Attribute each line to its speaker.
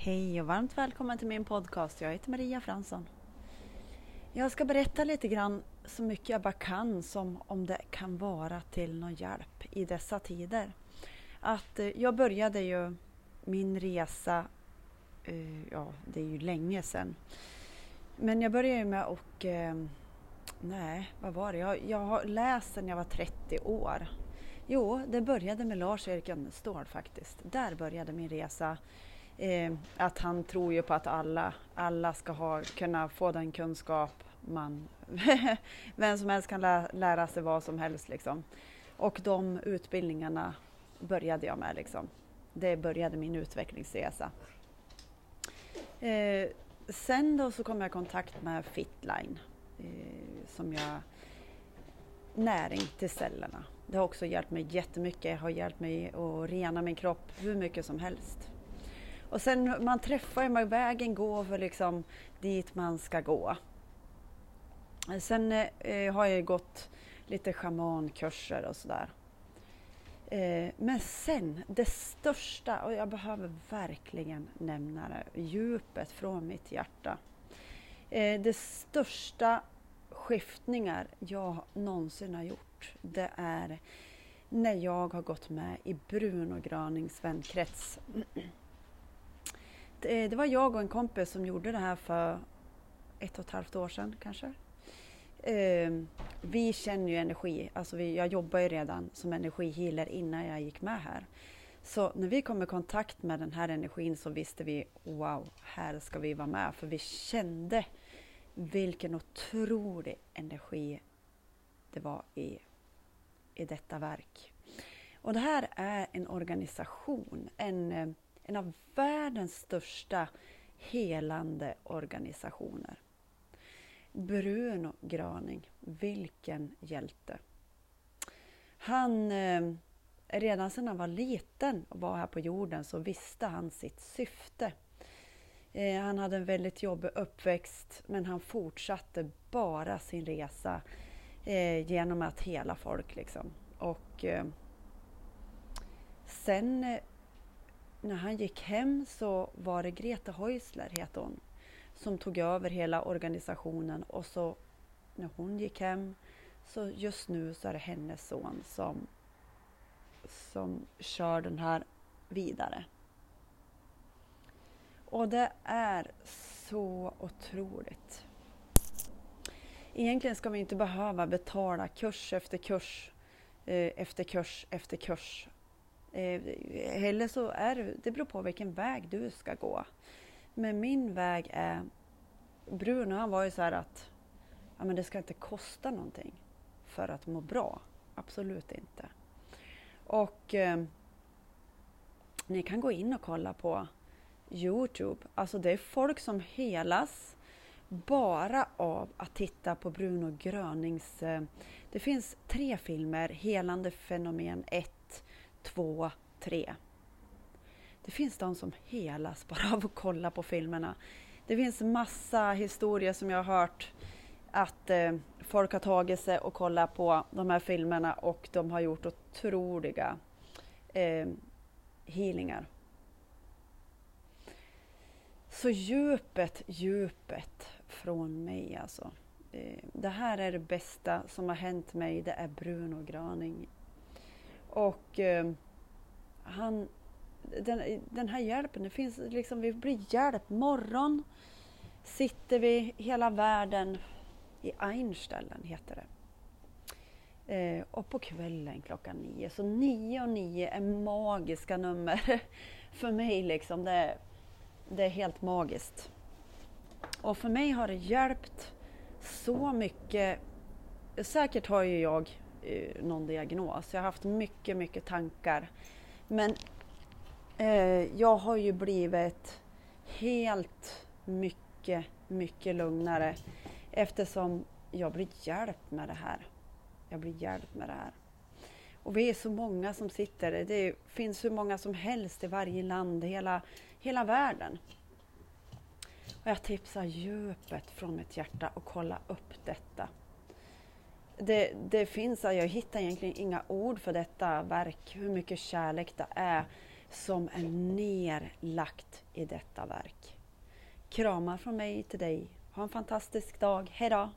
Speaker 1: Hej och varmt välkommen till min podcast. Jag heter Maria Fransson. Jag ska berätta lite grann så mycket jag bara kan som om det kan vara till någon hjälp i dessa tider. Att eh, jag började ju min resa, eh, ja det är ju länge sedan. Men jag började ju med och eh, nej, vad var det? Jag, jag har läst sedan jag var 30 år. Jo, det började med Lars-Erik Önnestål faktiskt. Där började min resa eh, att han tror ju på att alla, alla ska ha, kunna få den kunskap man... vem som helst kan lä, lära sig vad som helst liksom. Och de utbildningarna började jag med liksom. Det började min utvecklingsresa. Eh, sen då så kom jag i kontakt med Fitline eh, som jag näring till cellerna. Det har också hjälpt mig jättemycket. Det har hjälpt mig att rena min kropp hur mycket som helst. Och sen man träffar ju, vägen går för liksom dit man ska gå. Sen eh, har jag gått lite schamankurser och sådär. Eh, men sen, det största, och jag behöver verkligen nämna det, djupet från mitt hjärta. Eh, det största skiftningar jag någonsin har gjort, det är när jag har gått med i Bruno Granings vänkrets. Eh, det, var jag och en kompis som gjorde det här för ett och ett halvt år sedan kanske. Ehm, vi känner ju energi, alltså jag jobbar ju redan som energihealer innan jag gick med här. Så när vi kom i kontakt med den här energin så visste vi wow, här ska vi vara med. För vi kände vilken otrolig energi det var i, i detta verk. Och det här är en organisation, en eh, en av världens största helande organisationer. Bruno Graning, vilken hjälte! Han, eh, redan sedan han var liten och var här på jorden så visste han sitt syfte. Eh, han hade en väldigt jobbig uppväxt men han fortsatte bara sin resa eh, genom att hela folk. Liksom. Och sen när han gick hem så var det Greta Häusler, heter hon, som tog över hela organisationen och så när hon gick hem så just nu så är det hennes son som, som kör den här vidare. Och det är så otroligt. Egentligen ska man inte behöva betala kurs efter kurs eh, efter kurs efter kurs Eh, eller så är det, det beror på vilken väg du ska gå. Men min väg är, Bruno han var ju så här att ja, men det ska inte kosta någonting för att må bra. Absolut inte. Och eh, ni kan gå in och kolla på Youtube. Alltså det är folk som helas bara av att titta på Bruno Grönings... Eh, det finns tre filmer, Helande fenomen 1, två, tre. Det finns de som helas bara av att kolla på filmerna. Det finns massa historier som jag har hört att eh, folk har tagit sig och kollat på de här filmerna och de har gjort otroliga eh, healingar. Så djupet, djupet från mig alltså. Eh, det här är det bästa som har hänt mig. Det är Bruno Graning och eh, han, den, den, här hjälpen, det finns liksom, vi blir hjälpt. Morgon sitter vi hela världen i Einställen, heter det. Eh, och på kvällen klockan nio. Så nio och nio är magiska nummer för mig. Liksom. Det, det är helt magiskt. Och för mig har det hjälpt så mycket. Säkert har ju jag eh, någon diagnos. Jag har haft mycket, mycket tankar. Men eh, jag har ju blivit helt mycket, mycket lugnare eftersom jag blir hjälpt med det här. Jag blir hjälpt med det här. Och vi är så många som sitter, det finns hur många som helst i varje land, hela, hela världen. Och jag tipsar djupet från mitt hjärta och kolla upp detta det, det finns, jag hittar egentligen inga ord för detta verk, hur mycket kärlek det är. som är nerlagt i detta verk. Kramar från mig till dig. Ha en fantastisk dag. Hejdå!